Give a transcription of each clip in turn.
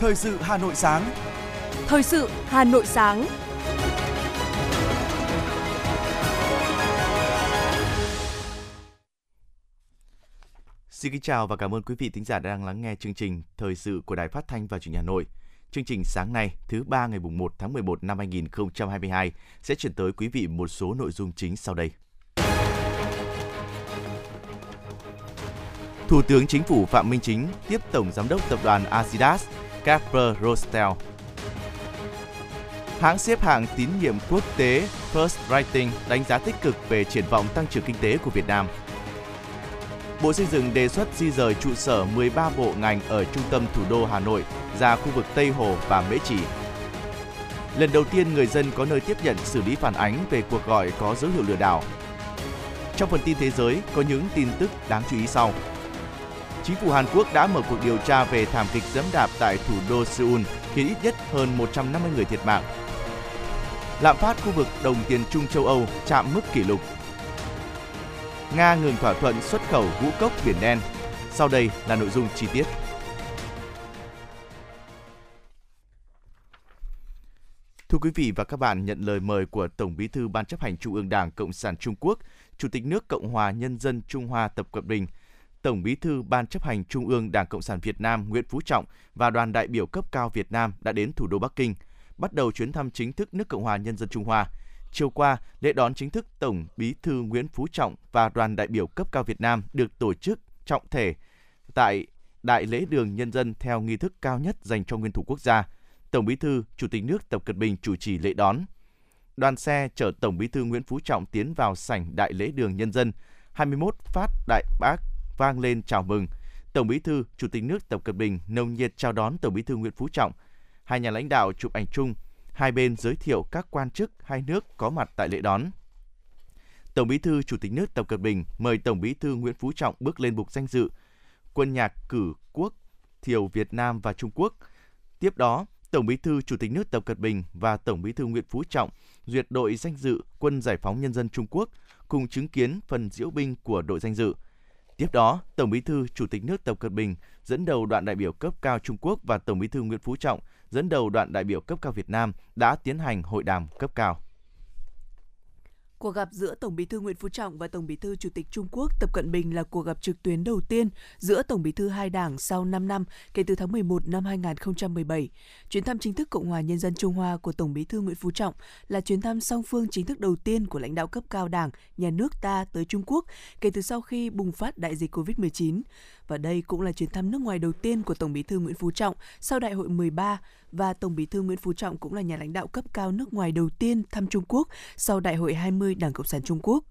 Thời sự Hà Nội sáng. Thời sự Hà Nội sáng. Xin kính chào và cảm ơn quý vị thính giả đang lắng nghe chương trình Thời sự của Đài Phát thanh và Truyền hình Hà Nội. Chương trình sáng nay, thứ ba ngày 1 tháng 11 năm 2022 sẽ chuyển tới quý vị một số nội dung chính sau đây. Thủ tướng Chính phủ Phạm Minh Chính tiếp Tổng Giám đốc Tập đoàn Adidas Capra Rostel. Hãng xếp hạng tín nhiệm quốc tế First Rating đánh giá tích cực về triển vọng tăng trưởng kinh tế của Việt Nam. Bộ Xây dựng đề xuất di rời trụ sở 13 bộ ngành ở trung tâm thủ đô Hà Nội ra khu vực Tây Hồ và Mễ Trì. Lần đầu tiên người dân có nơi tiếp nhận xử lý phản ánh về cuộc gọi có dấu hiệu lừa đảo. Trong phần tin thế giới, có những tin tức đáng chú ý sau. Chính phủ Hàn Quốc đã mở cuộc điều tra về thảm kịch dẫm đạp tại thủ đô Seoul khiến ít nhất hơn 150 người thiệt mạng. Lạm phát khu vực đồng tiền chung châu Âu chạm mức kỷ lục. Nga ngừng thỏa thuận xuất khẩu ngũ cốc biển đen. Sau đây là nội dung chi tiết. Thưa quý vị và các bạn, nhận lời mời của Tổng Bí thư Ban chấp hành Trung ương Đảng Cộng sản Trung Quốc, Chủ tịch nước Cộng hòa Nhân dân Trung Hoa Tập Cận Bình, Tổng Bí thư Ban chấp hành Trung ương Đảng Cộng sản Việt Nam Nguyễn Phú Trọng và đoàn đại biểu cấp cao Việt Nam đã đến thủ đô Bắc Kinh, bắt đầu chuyến thăm chính thức nước Cộng hòa Nhân dân Trung Hoa. Chiều qua, lễ đón chính thức Tổng Bí thư Nguyễn Phú Trọng và đoàn đại biểu cấp cao Việt Nam được tổ chức trọng thể tại Đại lễ đường Nhân dân theo nghi thức cao nhất dành cho nguyên thủ quốc gia. Tổng Bí thư, Chủ tịch nước Tập Cận Bình chủ trì lễ đón. Đoàn xe chở Tổng Bí thư Nguyễn Phú Trọng tiến vào sảnh Đại lễ đường Nhân dân. 21 phát đại bác vang lên chào mừng. Tổng Bí thư, Chủ tịch nước Tập Cận Bình nồng nhiệt chào đón Tổng Bí thư Nguyễn Phú Trọng. Hai nhà lãnh đạo chụp ảnh chung, hai bên giới thiệu các quan chức hai nước có mặt tại lễ đón. Tổng Bí thư Chủ tịch nước Tập Cận Bình mời Tổng Bí thư Nguyễn Phú Trọng bước lên bục danh dự quân nhạc cử quốc Thiều Việt Nam và Trung Quốc. Tiếp đó, Tổng Bí thư Chủ tịch nước Tập Cận Bình và Tổng Bí thư Nguyễn Phú Trọng duyệt đội danh dự Quân Giải phóng Nhân dân Trung Quốc cùng chứng kiến phần diễu binh của đội danh dự. Tiếp đó, Tổng Bí thư Chủ tịch nước Tập Cận Bình dẫn đầu đoàn đại biểu cấp cao Trung Quốc và Tổng Bí thư Nguyễn Phú Trọng dẫn đầu đoàn đại biểu cấp cao Việt Nam đã tiến hành hội đàm cấp cao. Cuộc gặp giữa Tổng Bí thư Nguyễn Phú Trọng và Tổng Bí thư Chủ tịch Trung Quốc Tập Cận Bình là cuộc gặp trực tuyến đầu tiên giữa Tổng Bí thư hai đảng sau 5 năm kể từ tháng 11 năm 2017. Chuyến thăm chính thức Cộng hòa Nhân dân Trung Hoa của Tổng Bí thư Nguyễn Phú Trọng là chuyến thăm song phương chính thức đầu tiên của lãnh đạo cấp cao Đảng, nhà nước ta tới Trung Quốc kể từ sau khi bùng phát đại dịch COVID-19 và đây cũng là chuyến thăm nước ngoài đầu tiên của Tổng Bí thư Nguyễn Phú Trọng sau Đại hội 13 và Tổng Bí thư Nguyễn Phú Trọng cũng là nhà lãnh đạo cấp cao nước ngoài đầu tiên thăm Trung Quốc sau Đại hội 20 Đảng Cộng sản Trung Quốc.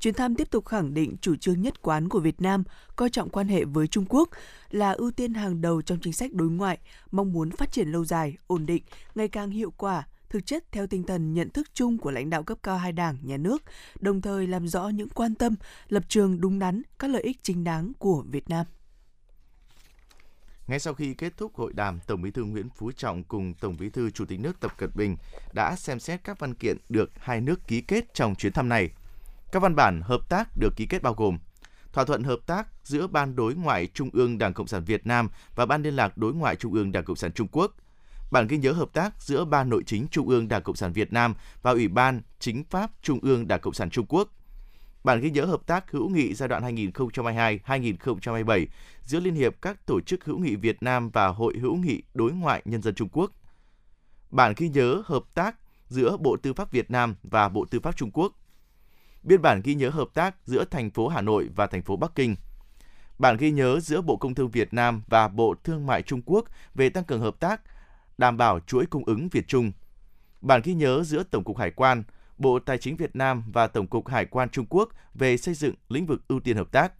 Chuyến thăm tiếp tục khẳng định chủ trương nhất quán của Việt Nam coi trọng quan hệ với Trung Quốc là ưu tiên hàng đầu trong chính sách đối ngoại, mong muốn phát triển lâu dài, ổn định, ngày càng hiệu quả, thực chất theo tinh thần nhận thức chung của lãnh đạo cấp cao hai đảng, nhà nước, đồng thời làm rõ những quan tâm, lập trường đúng đắn, các lợi ích chính đáng của Việt Nam. Ngay sau khi kết thúc hội đàm, Tổng Bí thư Nguyễn Phú Trọng cùng Tổng Bí thư Chủ tịch nước Tập Cận Bình đã xem xét các văn kiện được hai nước ký kết trong chuyến thăm này. Các văn bản hợp tác được ký kết bao gồm thỏa thuận hợp tác giữa Ban Đối ngoại Trung ương Đảng Cộng sản Việt Nam và Ban Liên lạc Đối ngoại Trung ương Đảng Cộng sản Trung Quốc, bản ghi nhớ hợp tác giữa Ban Nội chính Trung ương Đảng Cộng sản Việt Nam và Ủy ban Chính pháp Trung ương Đảng Cộng sản Trung Quốc, bản ghi nhớ hợp tác hữu nghị giai đoạn 2022-2027 giữa Liên hiệp các tổ chức hữu nghị Việt Nam và Hội hữu nghị đối ngoại nhân dân Trung Quốc. Bản ghi nhớ hợp tác giữa Bộ Tư pháp Việt Nam và Bộ Tư pháp Trung Quốc. Biên bản ghi nhớ hợp tác giữa thành phố Hà Nội và thành phố Bắc Kinh. Bản ghi nhớ giữa Bộ Công Thương Việt Nam và Bộ Thương mại Trung Quốc về tăng cường hợp tác, đảm bảo chuỗi cung ứng Việt Trung. Bản ghi nhớ giữa Tổng cục Hải quan, Bộ Tài chính Việt Nam và Tổng cục Hải quan Trung Quốc về xây dựng lĩnh vực ưu tiên hợp tác.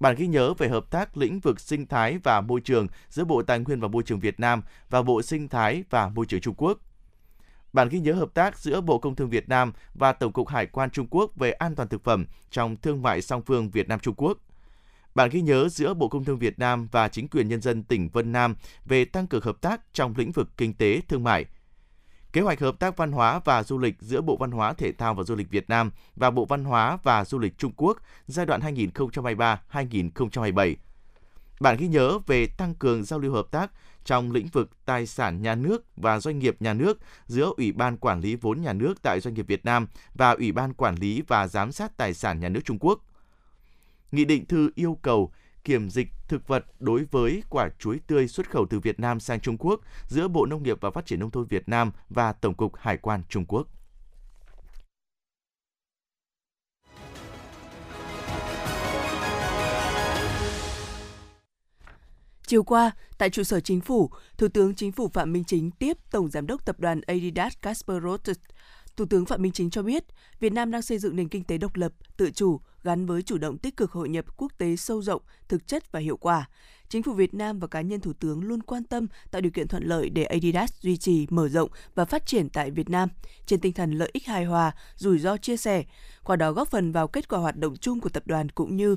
Bản ghi nhớ về hợp tác lĩnh vực sinh thái và môi trường giữa Bộ Tài nguyên và Môi trường Việt Nam và Bộ Sinh thái và Môi trường Trung Quốc. Bản ghi nhớ hợp tác giữa Bộ Công Thương Việt Nam và Tổng cục Hải quan Trung Quốc về an toàn thực phẩm trong thương mại song phương Việt Nam Trung Quốc. Bản ghi nhớ giữa Bộ Công Thương Việt Nam và chính quyền nhân dân tỉnh Vân Nam về tăng cường hợp tác trong lĩnh vực kinh tế, thương mại – kế hoạch hợp tác văn hóa và du lịch giữa Bộ Văn hóa, Thể thao và Du lịch Việt Nam và Bộ Văn hóa và Du lịch Trung Quốc giai đoạn 2023-2027. Bản ghi nhớ về tăng cường giao lưu hợp tác trong lĩnh vực tài sản nhà nước và doanh nghiệp nhà nước giữa Ủy ban Quản lý vốn nhà nước tại doanh nghiệp Việt Nam và Ủy ban Quản lý và Giám sát tài sản nhà nước Trung Quốc. Nghị định thư yêu cầu kiểm dịch thực vật đối với quả chuối tươi xuất khẩu từ Việt Nam sang Trung Quốc giữa Bộ Nông nghiệp và Phát triển Nông thôn Việt Nam và Tổng cục Hải quan Trung Quốc. Chiều qua, tại trụ sở chính phủ, Thủ tướng Chính phủ Phạm Minh Chính tiếp Tổng Giám đốc Tập đoàn Adidas Kasper Roth. Thủ tướng Phạm Minh Chính cho biết, Việt Nam đang xây dựng nền kinh tế độc lập, tự chủ, gắn với chủ động tích cực hội nhập quốc tế sâu rộng, thực chất và hiệu quả. Chính phủ Việt Nam và cá nhân Thủ tướng luôn quan tâm tạo điều kiện thuận lợi để Adidas duy trì, mở rộng và phát triển tại Việt Nam trên tinh thần lợi ích hài hòa, rủi ro chia sẻ, qua đó góp phần vào kết quả hoạt động chung của tập đoàn cũng như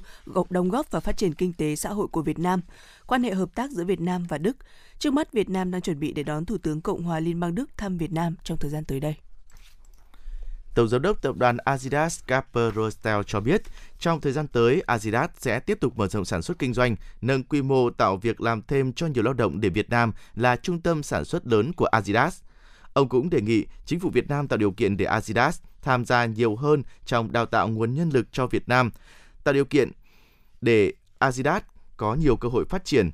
đóng góp vào phát triển kinh tế xã hội của Việt Nam. Quan hệ hợp tác giữa Việt Nam và Đức. Trước mắt Việt Nam đang chuẩn bị để đón Thủ tướng Cộng hòa Liên bang Đức thăm Việt Nam trong thời gian tới đây. Tổng giám đốc tập đoàn Adidas Kasper Rostel cho biết, trong thời gian tới, Adidas sẽ tiếp tục mở rộng sản xuất kinh doanh, nâng quy mô tạo việc làm thêm cho nhiều lao động để Việt Nam là trung tâm sản xuất lớn của Adidas. Ông cũng đề nghị chính phủ Việt Nam tạo điều kiện để Adidas tham gia nhiều hơn trong đào tạo nguồn nhân lực cho Việt Nam, tạo điều kiện để Adidas có nhiều cơ hội phát triển,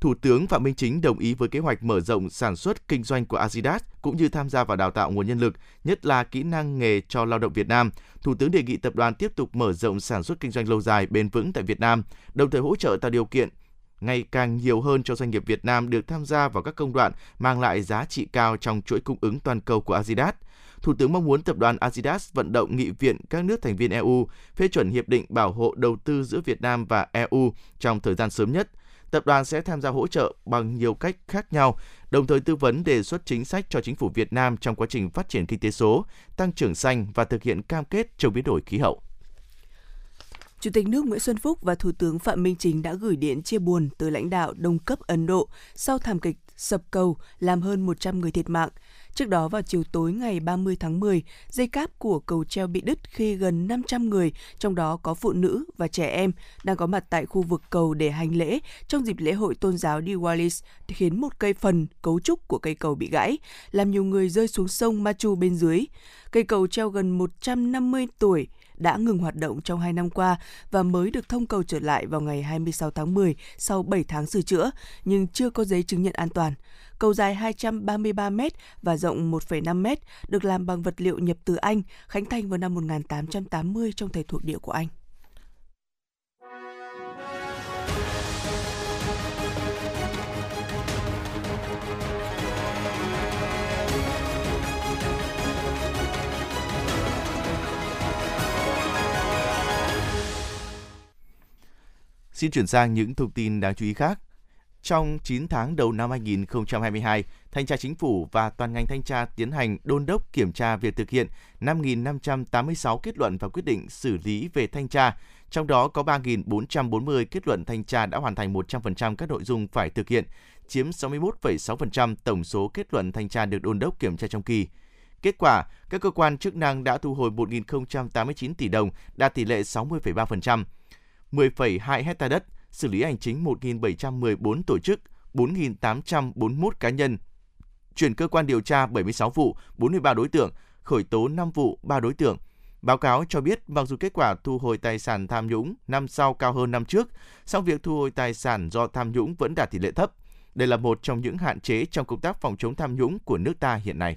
Thủ tướng Phạm Minh Chính đồng ý với kế hoạch mở rộng sản xuất kinh doanh của Adidas cũng như tham gia vào đào tạo nguồn nhân lực, nhất là kỹ năng nghề cho lao động Việt Nam. Thủ tướng đề nghị tập đoàn tiếp tục mở rộng sản xuất kinh doanh lâu dài bền vững tại Việt Nam, đồng thời hỗ trợ tạo điều kiện ngày càng nhiều hơn cho doanh nghiệp Việt Nam được tham gia vào các công đoạn mang lại giá trị cao trong chuỗi cung ứng toàn cầu của Adidas. Thủ tướng mong muốn tập đoàn Adidas vận động nghị viện các nước thành viên EU phê chuẩn hiệp định bảo hộ đầu tư giữa Việt Nam và EU trong thời gian sớm nhất – tập đoàn sẽ tham gia hỗ trợ bằng nhiều cách khác nhau, đồng thời tư vấn đề xuất chính sách cho chính phủ Việt Nam trong quá trình phát triển kinh tế số, tăng trưởng xanh và thực hiện cam kết chống biến đổi khí hậu. Chủ tịch nước Nguyễn Xuân Phúc và Thủ tướng Phạm Minh Chính đã gửi điện chia buồn tới lãnh đạo đồng cấp Ấn Độ sau thảm kịch sập cầu làm hơn 100 người thiệt mạng. Trước đó vào chiều tối ngày 30 tháng 10, dây cáp của cầu treo bị đứt khi gần 500 người, trong đó có phụ nữ và trẻ em, đang có mặt tại khu vực cầu để hành lễ trong dịp lễ hội tôn giáo Diwali khiến một cây phần cấu trúc của cây cầu bị gãy, làm nhiều người rơi xuống sông Machu bên dưới. Cây cầu treo gần 150 tuổi đã ngừng hoạt động trong 2 năm qua và mới được thông cầu trở lại vào ngày 26 tháng 10 sau 7 tháng sửa chữa, nhưng chưa có giấy chứng nhận an toàn. Cầu dài 233 m và rộng 1,5 m, được làm bằng vật liệu nhập từ Anh, khánh thành vào năm 1880 trong thời thuộc địa của Anh. Xin chuyển sang những thông tin đáng chú ý khác. Trong 9 tháng đầu năm 2022, Thanh tra Chính phủ và toàn ngành thanh tra tiến hành đôn đốc kiểm tra việc thực hiện 5.586 kết luận và quyết định xử lý về thanh tra, trong đó có 3.440 kết luận thanh tra đã hoàn thành 100% các nội dung phải thực hiện, chiếm 61,6% tổng số kết luận thanh tra được đôn đốc kiểm tra trong kỳ. Kết quả, các cơ quan chức năng đã thu hồi 1.089 tỷ đồng, đạt tỷ lệ 60,3%. 10,2 hecta đất, xử lý hành chính 1.714 tổ chức, 4.841 cá nhân, chuyển cơ quan điều tra 76 vụ, 43 đối tượng, khởi tố 5 vụ, 3 đối tượng. Báo cáo cho biết mặc dù kết quả thu hồi tài sản tham nhũng năm sau cao hơn năm trước, song việc thu hồi tài sản do tham nhũng vẫn đạt tỷ lệ thấp. Đây là một trong những hạn chế trong công tác phòng chống tham nhũng của nước ta hiện nay.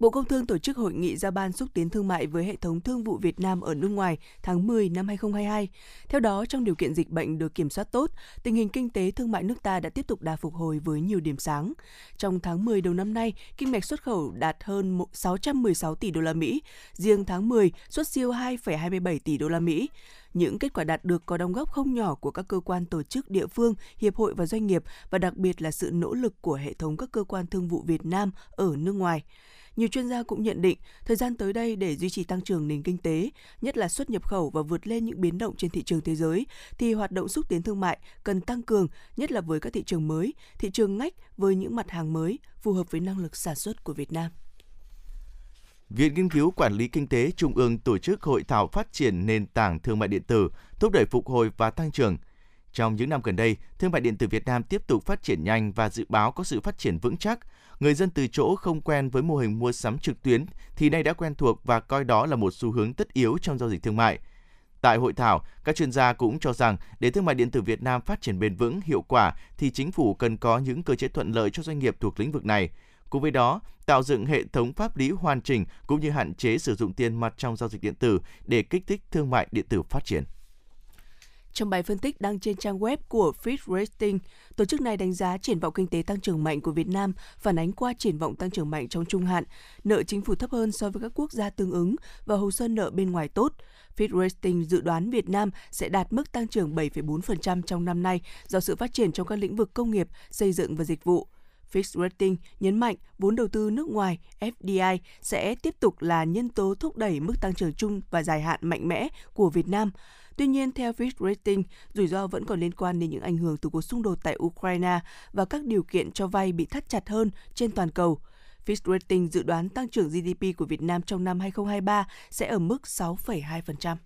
Bộ Công Thương tổ chức hội nghị ra ban xúc tiến thương mại với hệ thống thương vụ Việt Nam ở nước ngoài tháng 10 năm 2022. Theo đó, trong điều kiện dịch bệnh được kiểm soát tốt, tình hình kinh tế thương mại nước ta đã tiếp tục đà phục hồi với nhiều điểm sáng. Trong tháng 10 đầu năm nay, kinh mạch xuất khẩu đạt hơn 616 tỷ đô la Mỹ, riêng tháng 10 xuất siêu 2,27 tỷ đô la Mỹ. Những kết quả đạt được có đóng góp không nhỏ của các cơ quan tổ chức địa phương, hiệp hội và doanh nghiệp và đặc biệt là sự nỗ lực của hệ thống các cơ quan thương vụ Việt Nam ở nước ngoài. Nhiều chuyên gia cũng nhận định, thời gian tới đây để duy trì tăng trưởng nền kinh tế, nhất là xuất nhập khẩu và vượt lên những biến động trên thị trường thế giới, thì hoạt động xúc tiến thương mại cần tăng cường, nhất là với các thị trường mới, thị trường ngách với những mặt hàng mới phù hợp với năng lực sản xuất của Việt Nam. Viện Nghiên cứu Quản lý Kinh tế Trung ương tổ chức hội thảo phát triển nền tảng thương mại điện tử, thúc đẩy phục hồi và tăng trưởng. Trong những năm gần đây, thương mại điện tử Việt Nam tiếp tục phát triển nhanh và dự báo có sự phát triển vững chắc. Người dân từ chỗ không quen với mô hình mua sắm trực tuyến thì nay đã quen thuộc và coi đó là một xu hướng tất yếu trong giao dịch thương mại. Tại hội thảo, các chuyên gia cũng cho rằng để thương mại điện tử Việt Nam phát triển bền vững, hiệu quả thì chính phủ cần có những cơ chế thuận lợi cho doanh nghiệp thuộc lĩnh vực này. Cùng với đó, tạo dựng hệ thống pháp lý hoàn chỉnh cũng như hạn chế sử dụng tiền mặt trong giao dịch điện tử để kích thích thương mại điện tử phát triển. Trong bài phân tích đăng trên trang web của Fitch Rating, tổ chức này đánh giá triển vọng kinh tế tăng trưởng mạnh của Việt Nam phản ánh qua triển vọng tăng trưởng mạnh trong trung hạn, nợ chính phủ thấp hơn so với các quốc gia tương ứng và hồ sơ nợ bên ngoài tốt. Fitch Rating dự đoán Việt Nam sẽ đạt mức tăng trưởng 7,4% trong năm nay do sự phát triển trong các lĩnh vực công nghiệp, xây dựng và dịch vụ. Fitch Rating nhấn mạnh vốn đầu tư nước ngoài FDI sẽ tiếp tục là nhân tố thúc đẩy mức tăng trưởng chung và dài hạn mạnh mẽ của Việt Nam. Tuy nhiên, theo Fitch Rating, rủi ro vẫn còn liên quan đến những ảnh hưởng từ cuộc xung đột tại Ukraine và các điều kiện cho vay bị thắt chặt hơn trên toàn cầu. Fitch Rating dự đoán tăng trưởng GDP của Việt Nam trong năm 2023 sẽ ở mức 6,2%.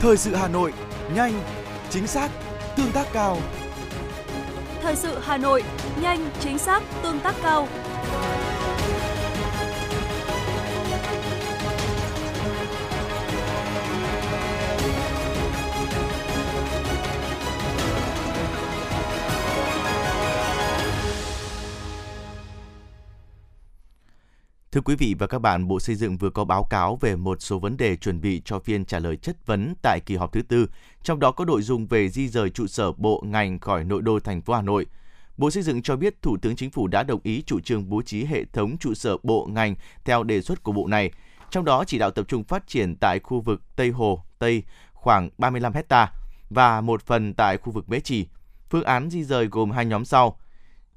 Thời sự Hà Nội, nhanh, chính xác, tương tác cao. Thời sự Hà Nội, nhanh, chính xác, tương tác cao. Thưa quý vị và các bạn, Bộ Xây dựng vừa có báo cáo về một số vấn đề chuẩn bị cho phiên trả lời chất vấn tại kỳ họp thứ tư, trong đó có nội dung về di rời trụ sở bộ ngành khỏi nội đô thành phố Hà Nội. Bộ Xây dựng cho biết Thủ tướng Chính phủ đã đồng ý chủ trương bố trí hệ thống trụ sở bộ ngành theo đề xuất của bộ này, trong đó chỉ đạo tập trung phát triển tại khu vực Tây Hồ, Tây khoảng 35 hecta và một phần tại khu vực Mễ Trì. Phương án di rời gồm hai nhóm sau –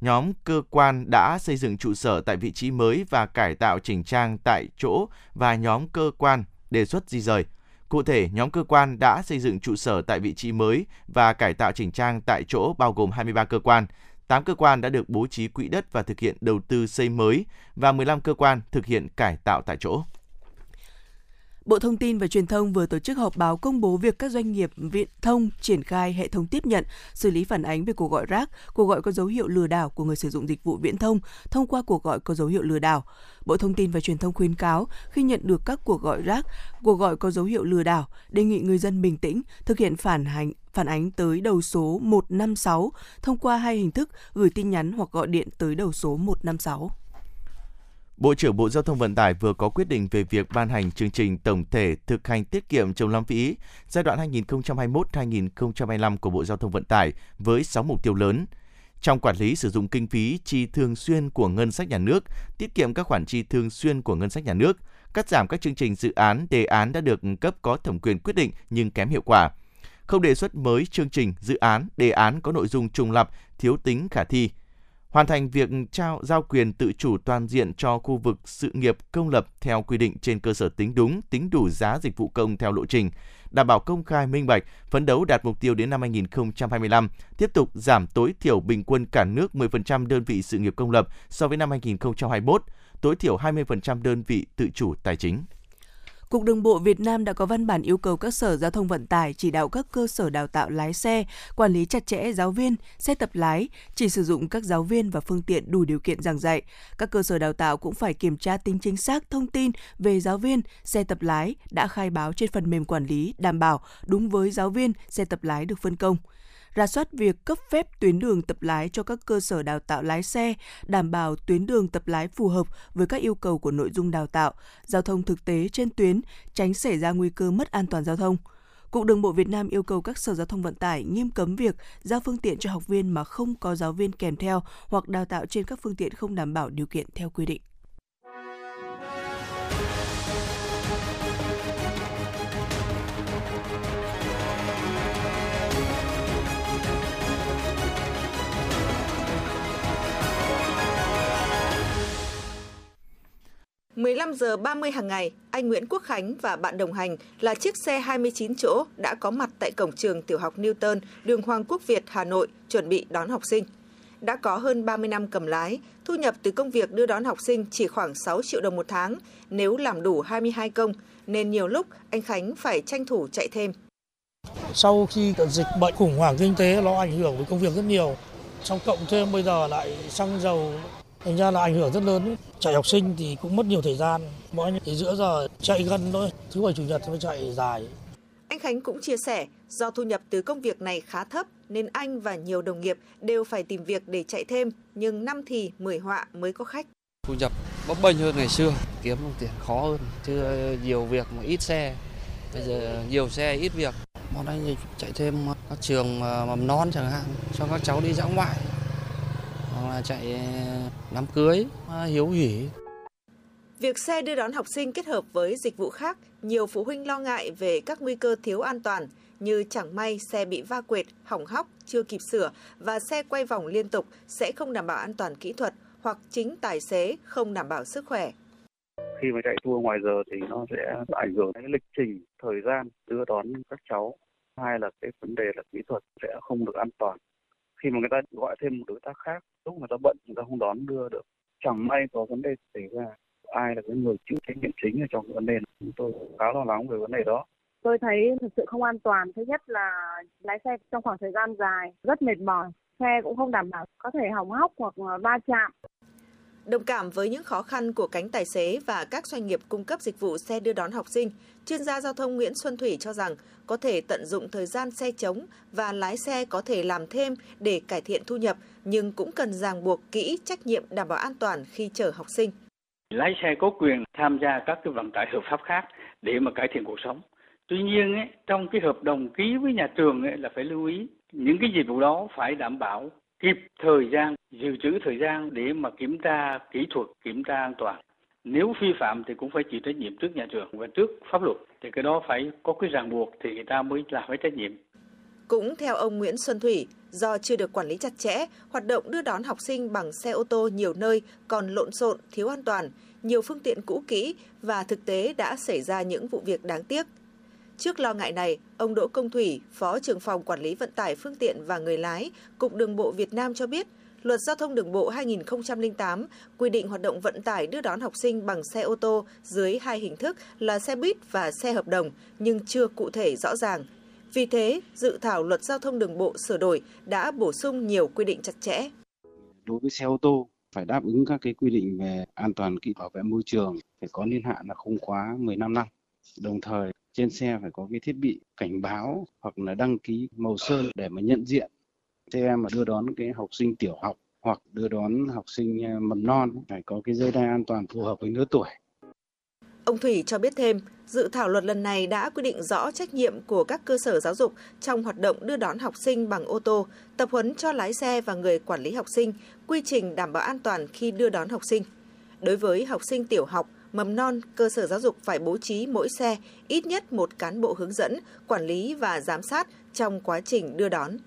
nhóm cơ quan đã xây dựng trụ sở tại vị trí mới và cải tạo chỉnh trang tại chỗ và nhóm cơ quan đề xuất di rời. Cụ thể, nhóm cơ quan đã xây dựng trụ sở tại vị trí mới và cải tạo chỉnh trang tại chỗ bao gồm 23 cơ quan. 8 cơ quan đã được bố trí quỹ đất và thực hiện đầu tư xây mới và 15 cơ quan thực hiện cải tạo tại chỗ. Bộ Thông tin và Truyền thông vừa tổ chức họp báo công bố việc các doanh nghiệp viễn thông triển khai hệ thống tiếp nhận, xử lý phản ánh về cuộc gọi rác, cuộc gọi có dấu hiệu lừa đảo của người sử dụng dịch vụ viễn thông thông qua cuộc gọi có dấu hiệu lừa đảo. Bộ Thông tin và Truyền thông khuyến cáo khi nhận được các cuộc gọi rác, cuộc gọi có dấu hiệu lừa đảo, đề nghị người dân bình tĩnh, thực hiện phản hành phản ánh tới đầu số 156 thông qua hai hình thức gửi tin nhắn hoặc gọi điện tới đầu số 156. Bộ trưởng Bộ Giao thông Vận tải vừa có quyết định về việc ban hành chương trình tổng thể thực hành tiết kiệm chống lãng phí giai đoạn 2021-2025 của Bộ Giao thông Vận tải với 6 mục tiêu lớn. Trong quản lý sử dụng kinh phí chi thường xuyên của ngân sách nhà nước, tiết kiệm các khoản chi thường xuyên của ngân sách nhà nước, cắt giảm các chương trình dự án, đề án đã được cấp có thẩm quyền quyết định nhưng kém hiệu quả. Không đề xuất mới chương trình, dự án, đề án có nội dung trùng lập, thiếu tính khả thi – hoàn thành việc trao giao quyền tự chủ toàn diện cho khu vực sự nghiệp công lập theo quy định trên cơ sở tính đúng, tính đủ giá dịch vụ công theo lộ trình, đảm bảo công khai minh bạch, phấn đấu đạt mục tiêu đến năm 2025, tiếp tục giảm tối thiểu bình quân cả nước 10% đơn vị sự nghiệp công lập so với năm 2021, tối thiểu 20% đơn vị tự chủ tài chính. Cục Đường bộ Việt Nam đã có văn bản yêu cầu các sở giao thông vận tải chỉ đạo các cơ sở đào tạo lái xe, quản lý chặt chẽ giáo viên, xe tập lái, chỉ sử dụng các giáo viên và phương tiện đủ điều kiện giảng dạy. Các cơ sở đào tạo cũng phải kiểm tra tính chính xác thông tin về giáo viên, xe tập lái đã khai báo trên phần mềm quản lý, đảm bảo đúng với giáo viên, xe tập lái được phân công ra soát việc cấp phép tuyến đường tập lái cho các cơ sở đào tạo lái xe, đảm bảo tuyến đường tập lái phù hợp với các yêu cầu của nội dung đào tạo, giao thông thực tế trên tuyến, tránh xảy ra nguy cơ mất an toàn giao thông. Cục Đường bộ Việt Nam yêu cầu các sở giao thông vận tải nghiêm cấm việc giao phương tiện cho học viên mà không có giáo viên kèm theo hoặc đào tạo trên các phương tiện không đảm bảo điều kiện theo quy định. 15 giờ 30 hàng ngày, anh Nguyễn Quốc Khánh và bạn đồng hành là chiếc xe 29 chỗ đã có mặt tại cổng trường tiểu học Newton, đường Hoàng Quốc Việt, Hà Nội, chuẩn bị đón học sinh. đã có hơn 30 năm cầm lái, thu nhập từ công việc đưa đón học sinh chỉ khoảng 6 triệu đồng một tháng nếu làm đủ 22 công, nên nhiều lúc anh Khánh phải tranh thủ chạy thêm. Sau khi dịch bệnh khủng hoảng kinh tế nó ảnh hưởng với công việc rất nhiều, trong cộng thêm bây giờ lại xăng dầu thành ra là ảnh hưởng rất lớn. Chạy học sinh thì cũng mất nhiều thời gian. Mỗi thì giữa giờ chạy gần thôi. Thứ bảy chủ nhật mới chạy dài. Anh Khánh cũng chia sẻ do thu nhập từ công việc này khá thấp nên anh và nhiều đồng nghiệp đều phải tìm việc để chạy thêm nhưng năm thì 10 họa mới có khách. Thu nhập bấp bênh hơn ngày xưa kiếm tiền khó hơn chứ nhiều việc mà ít xe. Bây giờ nhiều xe ít việc. Bọn anh chạy thêm các trường mầm non chẳng hạn cho các cháu đi dã ngoại hoặc là chạy đám cưới hiếu hỉ Việc xe đưa đón học sinh kết hợp với dịch vụ khác, nhiều phụ huynh lo ngại về các nguy cơ thiếu an toàn như chẳng may xe bị va quệt, hỏng hóc, chưa kịp sửa và xe quay vòng liên tục sẽ không đảm bảo an toàn kỹ thuật hoặc chính tài xế không đảm bảo sức khỏe. Khi mà chạy tour ngoài giờ thì nó sẽ ảnh hưởng đến lịch trình, thời gian đưa đón các cháu. Hai là cái vấn đề là kỹ thuật sẽ không được an toàn. Khi mà người ta gọi thêm một đối tác khác, lúc người ta bận người ta không đón đưa được. Chẳng may có vấn đề xảy ra ai là cái người chịu trách nhiệm chính ở trong vấn đề này. Chúng tôi khá lo lắng về vấn đề đó. Tôi thấy thực sự không an toàn. Thứ nhất là lái xe trong khoảng thời gian dài rất mệt mỏi, xe cũng không đảm bảo, có thể hỏng hóc hoặc va chạm. Đồng cảm với những khó khăn của cánh tài xế và các doanh nghiệp cung cấp dịch vụ xe đưa đón học sinh, chuyên gia giao thông Nguyễn Xuân Thủy cho rằng có thể tận dụng thời gian xe trống và lái xe có thể làm thêm để cải thiện thu nhập, nhưng cũng cần ràng buộc kỹ trách nhiệm đảm bảo an toàn khi chở học sinh. Lái xe có quyền tham gia các cái vận tải hợp pháp khác để mà cải thiện cuộc sống. Tuy nhiên ấy, trong cái hợp đồng ký với nhà trường ấy, là phải lưu ý những cái dịch vụ đó phải đảm bảo kịp thời gian, dự trữ thời gian để mà kiểm tra kỹ thuật, kiểm tra an toàn. Nếu vi phạm thì cũng phải chịu trách nhiệm trước nhà trường và trước pháp luật. Thì cái đó phải có cái ràng buộc thì người ta mới làm cái trách nhiệm. Cũng theo ông Nguyễn Xuân Thủy, do chưa được quản lý chặt chẽ, hoạt động đưa đón học sinh bằng xe ô tô nhiều nơi còn lộn xộn, thiếu an toàn, nhiều phương tiện cũ kỹ và thực tế đã xảy ra những vụ việc đáng tiếc. Trước lo ngại này, ông Đỗ Công Thủy, Phó trưởng phòng quản lý vận tải phương tiện và người lái, Cục Đường bộ Việt Nam cho biết, Luật Giao thông Đường bộ 2008 quy định hoạt động vận tải đưa đón học sinh bằng xe ô tô dưới hai hình thức là xe buýt và xe hợp đồng, nhưng chưa cụ thể rõ ràng. Vì thế, dự thảo Luật Giao thông Đường bộ sửa đổi đã bổ sung nhiều quy định chặt chẽ. Đối với xe ô tô, phải đáp ứng các cái quy định về an toàn kỹ bảo vệ môi trường, phải có niên hạn là không quá 15 năm. Đồng thời, trên xe phải có cái thiết bị cảnh báo hoặc là đăng ký màu sơn để mà nhận diện xe mà đưa đón cái học sinh tiểu học hoặc đưa đón học sinh à, mầm non phải có cái dây đai an toàn phù hợp với lứa tuổi. Ông Thủy cho biết thêm, dự thảo luật lần này đã quy định rõ trách nhiệm của các cơ sở giáo dục trong hoạt động đưa đón học sinh bằng ô tô, tập huấn cho lái xe và người quản lý học sinh, quy trình đảm bảo an toàn khi đưa đón học sinh. Đối với học sinh tiểu học, mầm non, cơ sở giáo dục phải bố trí mỗi xe ít nhất một cán bộ hướng dẫn, quản lý và giám sát trong quá trình đưa đón.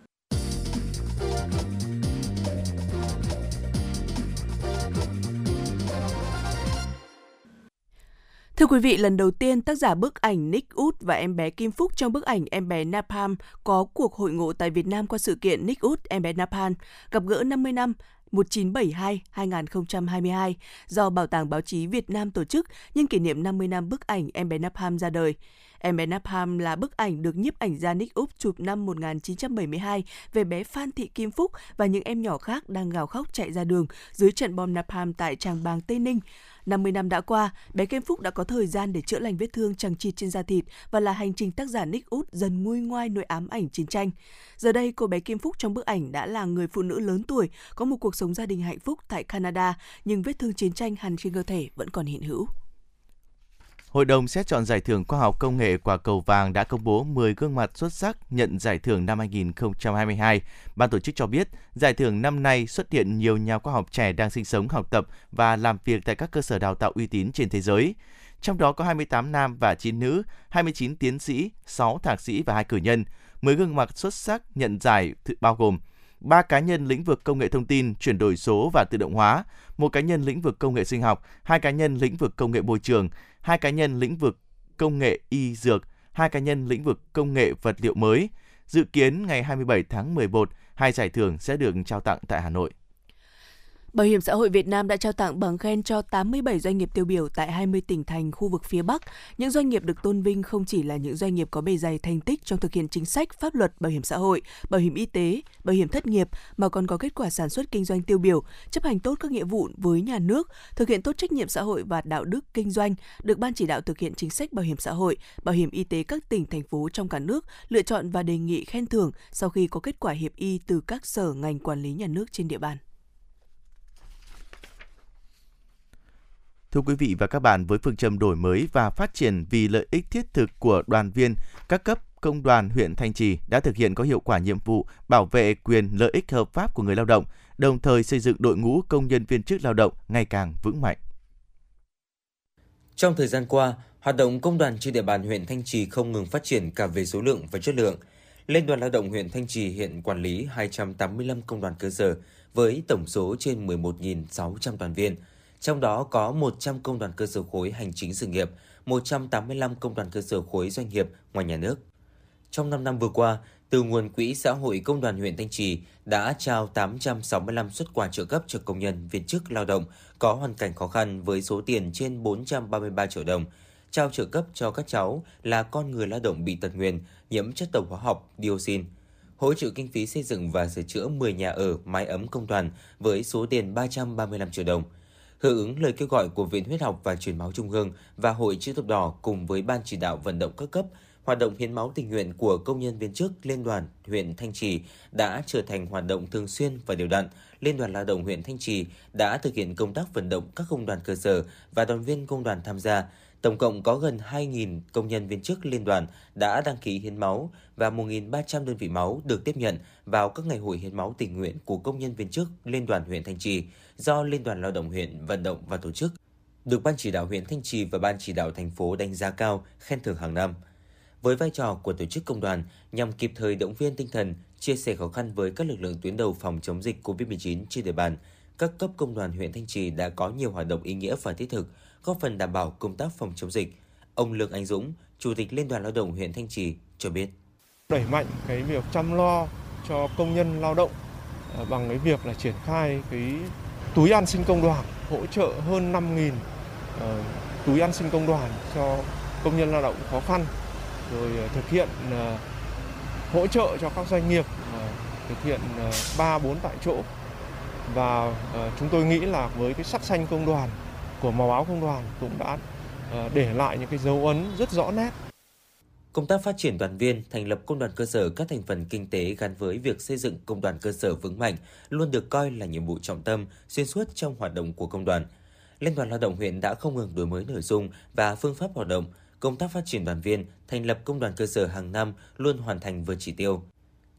Thưa quý vị, lần đầu tiên tác giả bức ảnh Nick Út và em bé Kim Phúc trong bức ảnh em bé Napalm có cuộc hội ngộ tại Việt Nam qua sự kiện Nick Út em bé Napalm gặp gỡ 50 năm 1972-2022 do Bảo tàng Báo chí Việt Nam tổ chức nhân kỷ niệm 50 năm bức ảnh em bé Napalm ra đời. Em bé Napalm là bức ảnh được nhiếp ảnh gia Nick Úp chụp năm 1972 về bé Phan Thị Kim Phúc và những em nhỏ khác đang gào khóc chạy ra đường dưới trận bom Napalm tại Tràng Bàng, Tây Ninh. 50 năm đã qua, bé Kim Phúc đã có thời gian để chữa lành vết thương chẳng chịt trên da thịt và là hành trình tác giả Nick Út dần nguôi ngoai nỗi ám ảnh chiến tranh. Giờ đây, cô bé Kim Phúc trong bức ảnh đã là người phụ nữ lớn tuổi, có một cuộc sống gia đình hạnh phúc tại Canada, nhưng vết thương chiến tranh hằn trên cơ thể vẫn còn hiện hữu. Hội đồng xét chọn giải thưởng khoa học công nghệ quả cầu vàng đã công bố 10 gương mặt xuất sắc nhận giải thưởng năm 2022. Ban tổ chức cho biết, giải thưởng năm nay xuất hiện nhiều nhà khoa học trẻ đang sinh sống, học tập và làm việc tại các cơ sở đào tạo uy tín trên thế giới. Trong đó có 28 nam và 9 nữ, 29 tiến sĩ, 6 thạc sĩ và 2 cử nhân. 10 gương mặt xuất sắc nhận giải bao gồm ba cá nhân lĩnh vực công nghệ thông tin, chuyển đổi số và tự động hóa, một cá nhân lĩnh vực công nghệ sinh học, hai cá nhân lĩnh vực công nghệ môi trường, hai cá nhân lĩnh vực công nghệ y dược, hai cá nhân lĩnh vực công nghệ vật liệu mới. Dự kiến ngày 27 tháng 11, hai giải thưởng sẽ được trao tặng tại Hà Nội. Bảo hiểm xã hội Việt Nam đã trao tặng bằng khen cho 87 doanh nghiệp tiêu biểu tại 20 tỉnh thành khu vực phía Bắc. Những doanh nghiệp được tôn vinh không chỉ là những doanh nghiệp có bề dày thành tích trong thực hiện chính sách, pháp luật bảo hiểm xã hội, bảo hiểm y tế, bảo hiểm thất nghiệp mà còn có kết quả sản xuất kinh doanh tiêu biểu, chấp hành tốt các nghĩa vụ với nhà nước, thực hiện tốt trách nhiệm xã hội và đạo đức kinh doanh, được ban chỉ đạo thực hiện chính sách bảo hiểm xã hội, bảo hiểm y tế các tỉnh thành phố trong cả nước lựa chọn và đề nghị khen thưởng sau khi có kết quả hiệp y từ các sở ngành quản lý nhà nước trên địa bàn. Thưa quý vị và các bạn, với phương châm đổi mới và phát triển vì lợi ích thiết thực của đoàn viên, các cấp công đoàn huyện Thanh Trì đã thực hiện có hiệu quả nhiệm vụ bảo vệ quyền lợi ích hợp pháp của người lao động, đồng thời xây dựng đội ngũ công nhân viên chức lao động ngày càng vững mạnh. Trong thời gian qua, hoạt động công đoàn trên địa bàn huyện Thanh Trì không ngừng phát triển cả về số lượng và chất lượng. Liên đoàn Lao động huyện Thanh Trì hiện quản lý 285 công đoàn cơ sở với tổng số trên 11.600 đoàn viên – trong đó có 100 công đoàn cơ sở khối hành chính sự nghiệp, 185 công đoàn cơ sở khối doanh nghiệp ngoài nhà nước. Trong 5 năm vừa qua, từ nguồn quỹ xã hội công đoàn huyện Thanh Trì đã trao 865 xuất quà trợ cấp cho công nhân viên chức lao động có hoàn cảnh khó khăn với số tiền trên 433 triệu đồng, trao trợ cấp cho các cháu là con người lao động bị tật nguyền, nhiễm chất độc hóa học, dioxin, hỗ trợ kinh phí xây dựng và sửa chữa 10 nhà ở mái ấm công đoàn với số tiền 335 triệu đồng – hưởng ứng lời kêu gọi của Viện Huyết học và Truyền máu Trung ương và Hội chữ thập đỏ cùng với Ban chỉ đạo vận động các cấp, hoạt động hiến máu tình nguyện của công nhân viên chức Liên đoàn huyện Thanh Trì đã trở thành hoạt động thường xuyên và đều đặn. Liên đoàn Lao động huyện Thanh Trì đã thực hiện công tác vận động các công đoàn cơ sở và đoàn viên công đoàn tham gia. Tổng cộng có gần 2.000 công nhân viên chức liên đoàn đã đăng ký hiến máu và 1.300 đơn vị máu được tiếp nhận vào các ngày hội hiến máu tình nguyện của công nhân viên chức Liên đoàn huyện Thanh Trì do Liên đoàn Lao động huyện vận động và tổ chức, được Ban chỉ đạo huyện Thanh Trì và Ban chỉ đạo thành phố đánh giá cao, khen thưởng hàng năm. Với vai trò của tổ chức công đoàn nhằm kịp thời động viên tinh thần, chia sẻ khó khăn với các lực lượng tuyến đầu phòng chống dịch COVID-19 trên địa bàn, các cấp công đoàn huyện Thanh Trì đã có nhiều hoạt động ý nghĩa và thiết thực, góp phần đảm bảo công tác phòng chống dịch. Ông Lương Anh Dũng, Chủ tịch Liên đoàn Lao động huyện Thanh Trì cho biết. Đẩy mạnh cái việc chăm lo cho công nhân lao động ờ, bằng cái việc là triển khai cái túi an sinh công đoàn hỗ trợ hơn 5.000 uh, ờ, túi an sinh công đoàn cho công nhân lao động khó khăn rồi uh, thực hiện uh, hỗ trợ cho các doanh nghiệp uh, thực hiện ba bốn tại chỗ. Và uh, chúng tôi nghĩ là với cái sắc xanh công đoàn của màu áo công đoàn cũng đã uh, để lại những cái dấu ấn rất rõ nét. Công tác phát triển đoàn viên, thành lập công đoàn cơ sở các thành phần kinh tế gắn với việc xây dựng công đoàn cơ sở vững mạnh luôn được coi là nhiệm vụ trọng tâm xuyên suốt trong hoạt động của công đoàn. Liên đoàn Lao động huyện đã không ngừng đổi mới nội dung và phương pháp hoạt động, công tác phát triển đoàn viên, thành lập công đoàn cơ sở hàng năm luôn hoàn thành vượt chỉ tiêu.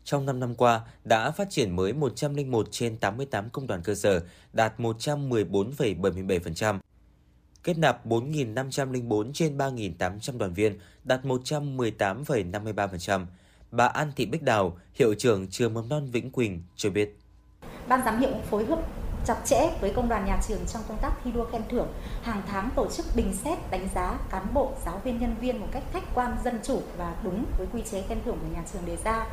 Trong 5 năm qua, đã phát triển mới 101 trên 88 công đoàn cơ sở, đạt 114,77%, kết nạp 4.504 trên 3.800 đoàn viên, đạt 118,53%. Bà An Thị Bích Đào, hiệu trưởng trường mầm non Vĩnh Quỳnh cho biết. Ban giám hiệu phối hợp chặt chẽ với công đoàn nhà trường trong công tác thi đua khen thưởng, hàng tháng tổ chức bình xét đánh giá cán bộ, giáo viên, nhân viên một cách khách quan, dân chủ và đúng với quy chế khen thưởng của nhà trường đề ra.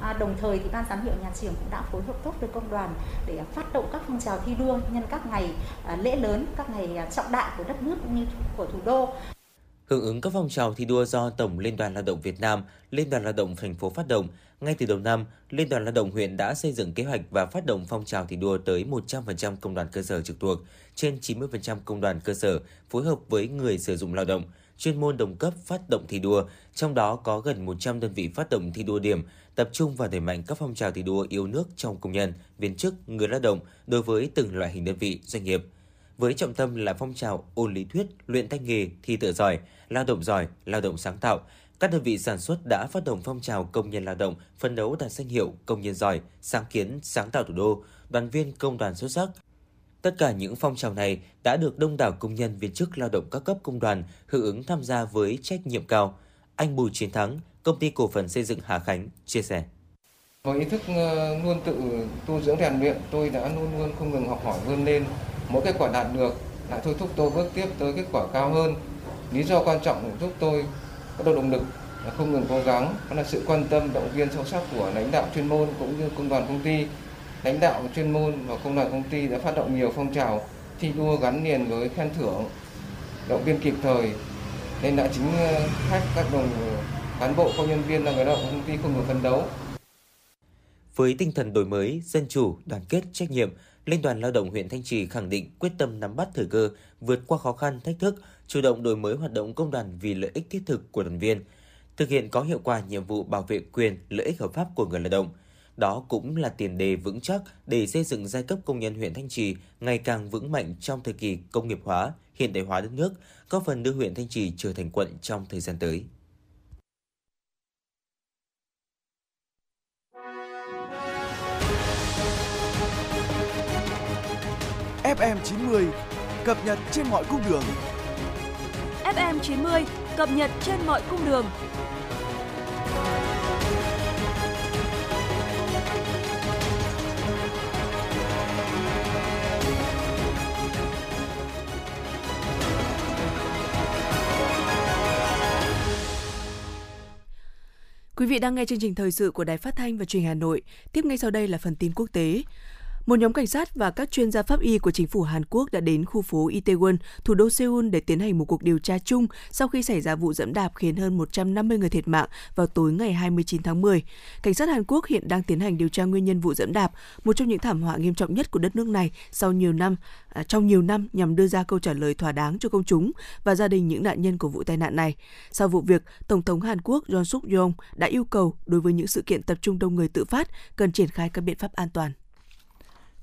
À, đồng thời thì ban giám hiệu nhà trường cũng đã phối hợp tốt với công đoàn để phát động các phong trào thi đua nhân các ngày à, lễ lớn, các ngày à, trọng đại của đất nước cũng như của thủ đô. Hưởng ứng các phong trào thi đua do Tổng Liên đoàn Lao động Việt Nam, Liên đoàn Lao động thành phố phát động, ngay từ đầu năm, Liên đoàn Lao động huyện đã xây dựng kế hoạch và phát động phong trào thi đua tới 100% công đoàn cơ sở trực thuộc, trên 90% công đoàn cơ sở phối hợp với người sử dụng lao động, chuyên môn đồng cấp phát động thi đua, trong đó có gần 100 đơn vị phát động thi đua điểm, tập trung vào đẩy mạnh các phong trào thi đua yêu nước trong công nhân, viên chức, người lao động đối với từng loại hình đơn vị, doanh nghiệp. Với trọng tâm là phong trào ôn lý thuyết, luyện tay nghề, thi tự giỏi, lao động giỏi, lao động sáng tạo, các đơn vị sản xuất đã phát động phong trào công nhân lao động phấn đấu đạt danh hiệu công nhân giỏi, sáng kiến, sáng tạo thủ đô, đoàn viên công đoàn xuất sắc. Tất cả những phong trào này đã được đông đảo công nhân viên chức lao động các cấp công đoàn hưởng ứng tham gia với trách nhiệm cao. Anh Bùi Chiến Thắng, công ty cổ phần xây dựng Hà Khánh chia sẻ. Với ý thức ờ, luôn tự tu dưỡng rèn luyện, tôi đã luôn luôn không ngừng học hỏi vươn lên. Mỗi kết quả đạt được lại thôi thúc tôi bước tiếp tới kết quả cao hơn. Lý do quan trọng giúp tôi có động lực là không ngừng cố gắng, đó là sự quan tâm động viên sâu sắc của lãnh đạo chuyên môn cũng như công đoàn công ty. lãnh đạo chuyên môn và công đoàn công ty đã phát động nhiều phong trào thi đua gắn liền với khen thưởng, động viên kịp thời nên đã chính ờ, khách các đồng cán bộ công nhân viên là người lao động công ty không ngừng phấn đấu. Với tinh thần đổi mới, dân chủ, đoàn kết, trách nhiệm, Liên đoàn Lao động huyện Thanh Trì khẳng định quyết tâm nắm bắt thời cơ, vượt qua khó khăn, thách thức, chủ động đổi mới hoạt động công đoàn vì lợi ích thiết thực của đoàn viên, thực hiện có hiệu quả nhiệm vụ bảo vệ quyền, lợi ích hợp pháp của người lao động. Đó cũng là tiền đề vững chắc để xây dựng giai cấp công nhân huyện Thanh Trì ngày càng vững mạnh trong thời kỳ công nghiệp hóa, hiện đại hóa đất nước, góp phần đưa huyện Thanh Trì trở thành quận trong thời gian tới. FM 90 cập nhật trên mọi cung đường. FM 90 cập nhật trên mọi cung đường. Quý vị đang nghe chương trình thời sự của Đài Phát thanh và Truyền hình Hà Nội. Tiếp ngay sau đây là phần tin quốc tế. Một nhóm cảnh sát và các chuyên gia pháp y của chính phủ Hàn Quốc đã đến khu phố Itaewon, thủ đô Seoul để tiến hành một cuộc điều tra chung sau khi xảy ra vụ dẫm đạp khiến hơn 150 người thiệt mạng vào tối ngày 29 tháng 10. Cảnh sát Hàn Quốc hiện đang tiến hành điều tra nguyên nhân vụ dẫm đạp, một trong những thảm họa nghiêm trọng nhất của đất nước này sau nhiều năm à, trong nhiều năm nhằm đưa ra câu trả lời thỏa đáng cho công chúng và gia đình những nạn nhân của vụ tai nạn này. Sau vụ việc, Tổng thống Hàn Quốc Yoon Suk Yeol đã yêu cầu đối với những sự kiện tập trung đông người tự phát cần triển khai các biện pháp an toàn.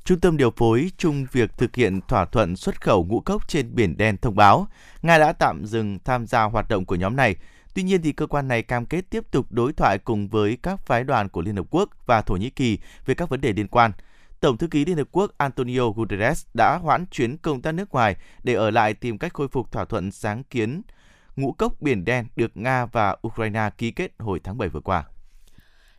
Trung tâm điều phối chung việc thực hiện thỏa thuận xuất khẩu ngũ cốc trên biển đen thông báo, Nga đã tạm dừng tham gia hoạt động của nhóm này. Tuy nhiên thì cơ quan này cam kết tiếp tục đối thoại cùng với các phái đoàn của Liên Hợp Quốc và Thổ Nhĩ Kỳ về các vấn đề liên quan. Tổng thư ký Liên Hợp Quốc Antonio Guterres đã hoãn chuyến công tác nước ngoài để ở lại tìm cách khôi phục thỏa thuận sáng kiến ngũ cốc biển đen được Nga và Ukraine ký kết hồi tháng 7 vừa qua.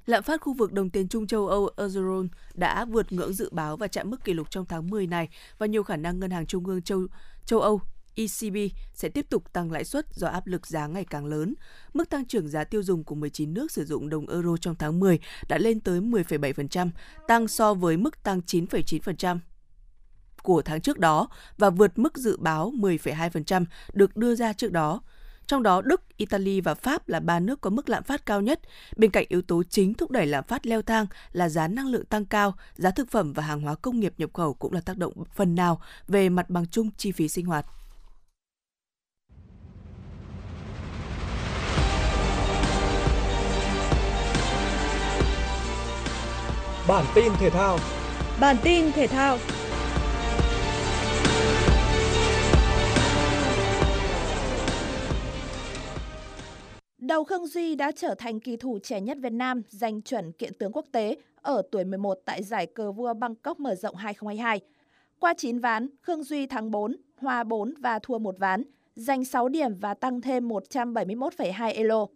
Lạm phát khu vực đồng tiền Trung châu Âu Eurozone đã vượt ngưỡng dự báo và chạm mức kỷ lục trong tháng 10 này và nhiều khả năng ngân hàng trung ương châu châu Âu ECB sẽ tiếp tục tăng lãi suất do áp lực giá ngày càng lớn. Mức tăng trưởng giá tiêu dùng của 19 nước sử dụng đồng euro trong tháng 10 đã lên tới 10,7%, tăng so với mức tăng 9,9% của tháng trước đó và vượt mức dự báo 10,2% được đưa ra trước đó. Trong đó Đức, Italy và Pháp là ba nước có mức lạm phát cao nhất. Bên cạnh yếu tố chính thúc đẩy lạm phát leo thang là giá năng lượng tăng cao, giá thực phẩm và hàng hóa công nghiệp nhập khẩu cũng là tác động phần nào về mặt bằng chung chi phí sinh hoạt. Bản tin thể thao Bản tin thể thao Đầu Khương Duy đã trở thành kỳ thủ trẻ nhất Việt Nam giành chuẩn kiện tướng quốc tế ở tuổi 11 tại giải cờ vua Bangkok mở rộng 2022. Qua 9 ván, Khương Duy thắng 4, hòa 4 và thua 1 ván, giành 6 điểm và tăng thêm 171,2 elo.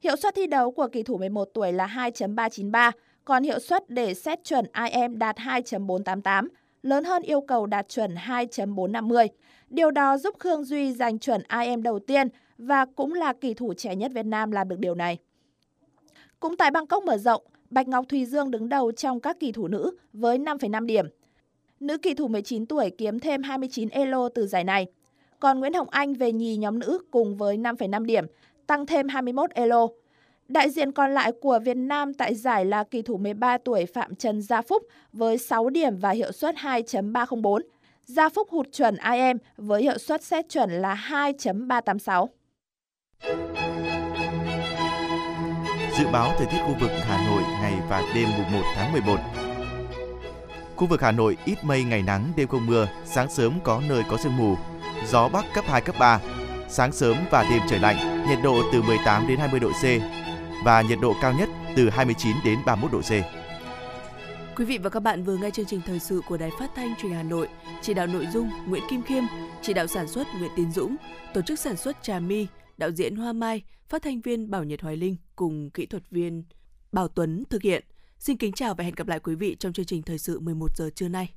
Hiệu suất thi đấu của kỳ thủ 11 tuổi là 2.393, còn hiệu suất để xét chuẩn IM đạt 2.488, lớn hơn yêu cầu đạt chuẩn 2.450. Điều đó giúp Khương Duy giành chuẩn IM đầu tiên và cũng là kỳ thủ trẻ nhất Việt Nam làm được điều này. Cũng tại Bangkok mở rộng, Bạch Ngọc Thùy Dương đứng đầu trong các kỳ thủ nữ với 5,5 điểm. Nữ kỳ thủ 19 tuổi kiếm thêm 29 elo từ giải này. Còn Nguyễn Hồng Anh về nhì nhóm nữ cùng với 5,5 điểm, tăng thêm 21 elo. Đại diện còn lại của Việt Nam tại giải là kỳ thủ 13 tuổi Phạm Trần Gia Phúc với 6 điểm và hiệu suất 2.304. Gia Phúc hụt chuẩn IM với hiệu suất xét chuẩn là 2.386. Dự báo thời tiết khu vực Hà Nội ngày và đêm mùng 1 tháng 11. Khu vực Hà Nội ít mây ngày nắng, đêm không mưa, sáng sớm có nơi có sương mù, gió bắc cấp 2 cấp 3. Sáng sớm và đêm trời lạnh, nhiệt độ từ 18 đến 20 độ C và nhiệt độ cao nhất từ 29 đến 31 độ C. Quý vị và các bạn vừa nghe chương trình thời sự của Đài Phát thanh Truyền hình Hà Nội, chỉ đạo nội dung Nguyễn Kim Khiêm, chỉ đạo sản xuất Nguyễn Tiến Dũng, tổ chức sản xuất Trà My, đạo diễn Hoa Mai, phát thanh viên Bảo Nhật Hoài Linh cùng kỹ thuật viên Bảo Tuấn thực hiện. Xin kính chào và hẹn gặp lại quý vị trong chương trình thời sự 11 giờ trưa nay.